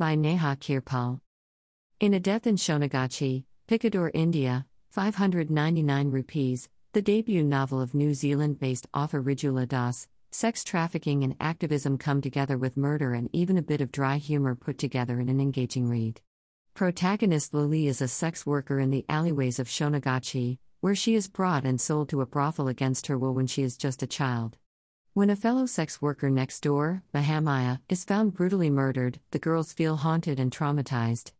By Neha Kirpal. In A Death in Shonagachhi, Picador, India, 599 rupees, the debut novel of New Zealand based author Rijula Das, sex trafficking and activism come together with murder and even a bit of dry humor put together in an engaging read. Protagonist Lily is a sex worker in the alleyways of Shonagachhi, where she is brought and sold to a brothel against her will when she is just a child. When a fellow sex worker next door, Mahamaya, is found brutally murdered, the girls feel haunted and traumatized.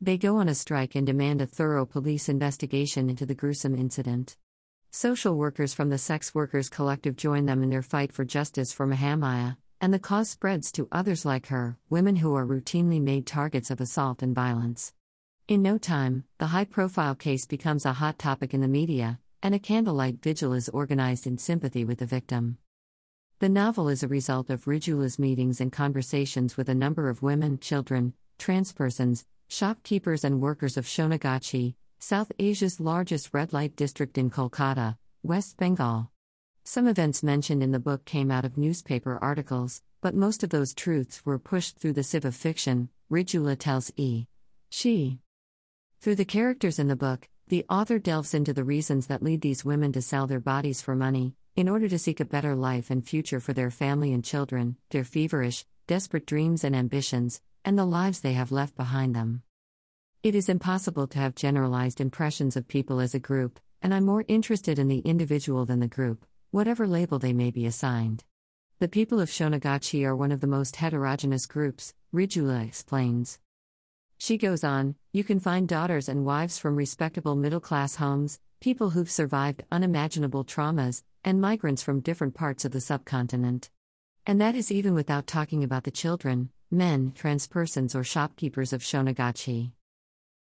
They go on a strike and demand a thorough police investigation into the gruesome incident. Social workers from the Sex Workers Collective join them in their fight for justice for Mahamaya, and the cause spreads to others like her, women who are routinely made targets of assault and violence. In no time, the high profile case becomes a hot topic in the media, and a candlelight vigil is organized in sympathy with the victim. The novel is a result of Rijula's meetings and conversations with a number of women, children, trans persons, shopkeepers, and workers of Shonagachhi, South Asia's largest red light district in Kolkata, West Bengal. Some events mentioned in the book came out of newspaper articles, but most of those truths were pushed through the sieve of fiction, Rijula tells E. She. Through the characters in the book, the author delves into the reasons that lead these women to sell their bodies for money, in order to seek a better life and future for their family and children, their feverish, desperate dreams and ambitions, and the lives they have left behind them. It is impossible to have generalized impressions of people as a group, and I'm more interested in the individual than the group, whatever label they may be assigned. The people of Shonagachhi are one of the most heterogeneous groups, Rijula explains. She goes on You can find daughters and wives from respectable middle class homes, people who've survived unimaginable traumas, and migrants from different parts of the subcontinent. And that is even without talking about the children, men, trans persons, or shopkeepers of Shonagachhi.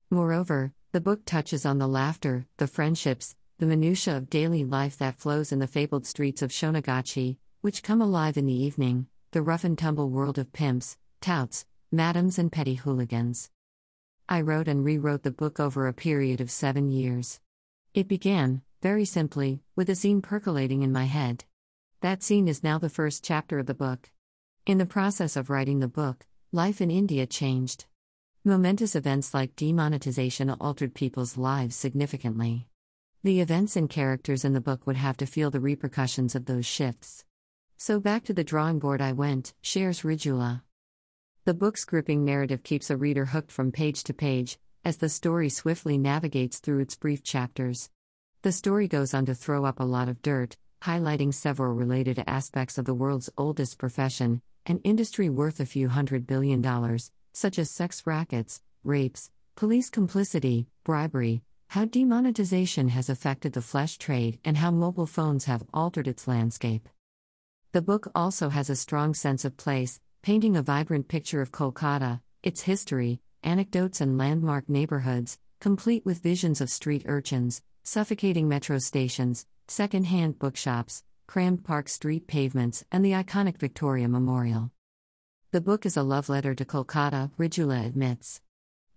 Moreover, the book touches on the laughter, the friendships, the minutiae of daily life that flows in the fabled streets of Shonagachhi, which come alive in the evening, the rough and tumble world of pimps, touts, madams, and petty hooligans. I wrote and rewrote the book over a period of seven years. It began, very simply, with a scene percolating in my head. That scene is now the first chapter of the book. In the process of writing the book, life in India changed. Momentous events like demonetization altered people's lives significantly. The events and characters in the book would have to feel the repercussions of those shifts. So back to the drawing board I went, shares Rijula. The book's gripping narrative keeps a reader hooked from page to page, as the story swiftly navigates through its brief chapters. The story goes on to throw up a lot of dirt, highlighting several related aspects of the world's oldest profession, an industry worth a few hundred billion dollars, such as sex rackets, rapes, police complicity, bribery, how demonetization has affected the flesh trade, and how mobile phones have altered its landscape. The book also has a strong sense of place, painting a vibrant picture of Kolkata, its history, anecdotes, and landmark neighborhoods, complete with visions of street urchins, suffocating metro stations, second hand bookshops, crammed Park Street pavements, and the iconic Victoria Memorial. The book is a love letter to Kolkata, Rijula admits.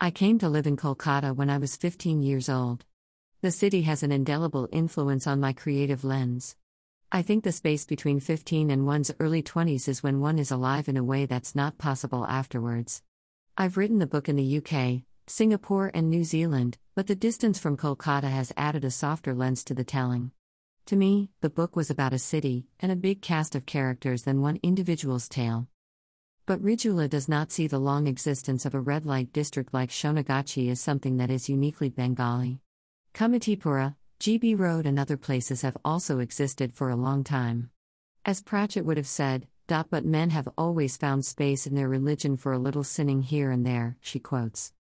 I came to live in Kolkata when I was 15 years old. The city has an indelible influence on my creative lens. I think the space between 15 and one's early 20s is when one is alive in a way that's not possible afterwards. I've written the book in the UK, Singapore, and New Zealand, but the distance from Kolkata has added a softer lens to the telling. To me, the book was about a city and a big cast of characters than one individual's tale. But Rijula does not see the long existence of a red light district like Shonagachhi as something that is uniquely Bengali. Kamatipura, GB Road, and other places have also existed for a long time. As Pratchett would have said, but men have always found space in their religion for a little sinning here and there, she quotes.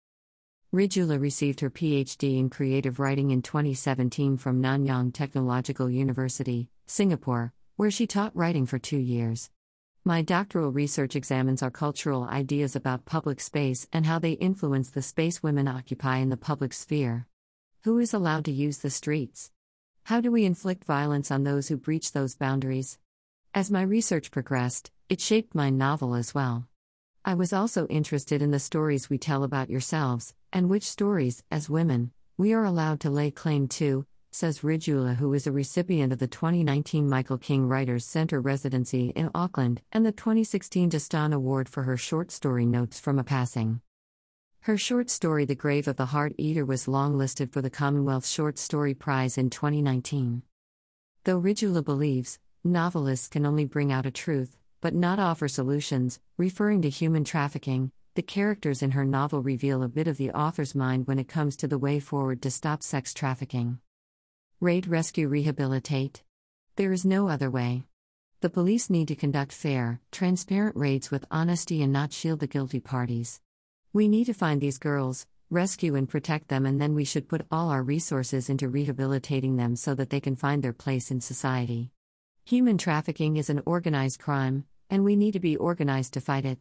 Rijula received her PhD in creative writing in 2017 from Nanyang Technological University, Singapore, where she taught writing for two years. My doctoral research examines our cultural ideas about public space and how they influence the space women occupy in the public sphere. Who is allowed to use the streets? How do we inflict violence on those who breach those boundaries? As my research progressed, it shaped my novel as well. I was also interested in the stories we tell about yourselves, and which stories, as women, we are allowed to lay claim to, says Rijula, who is a recipient of the 2019 Michael King Writers Center residency in Auckland and the 2016 Dastan Award for her short story Notes from a Passing. Her short story The Grave of the Heart Eater was longlisted for the Commonwealth Short Story Prize in 2019. Though Rijula believes, novelists can only bring out a truth, but not offer solutions, referring to human trafficking, the characters in her novel reveal a bit of the author's mind when it comes to the way forward to stop sex trafficking. Raid Rescue Rehabilitate. There is no other way. The police need to conduct fair, transparent raids with honesty and not shield the guilty parties. We need to find these girls, rescue and protect them, and then we should put all our resources into rehabilitating them so that they can find their place in society. Human trafficking is an organized crime, and we need to be organized to fight it.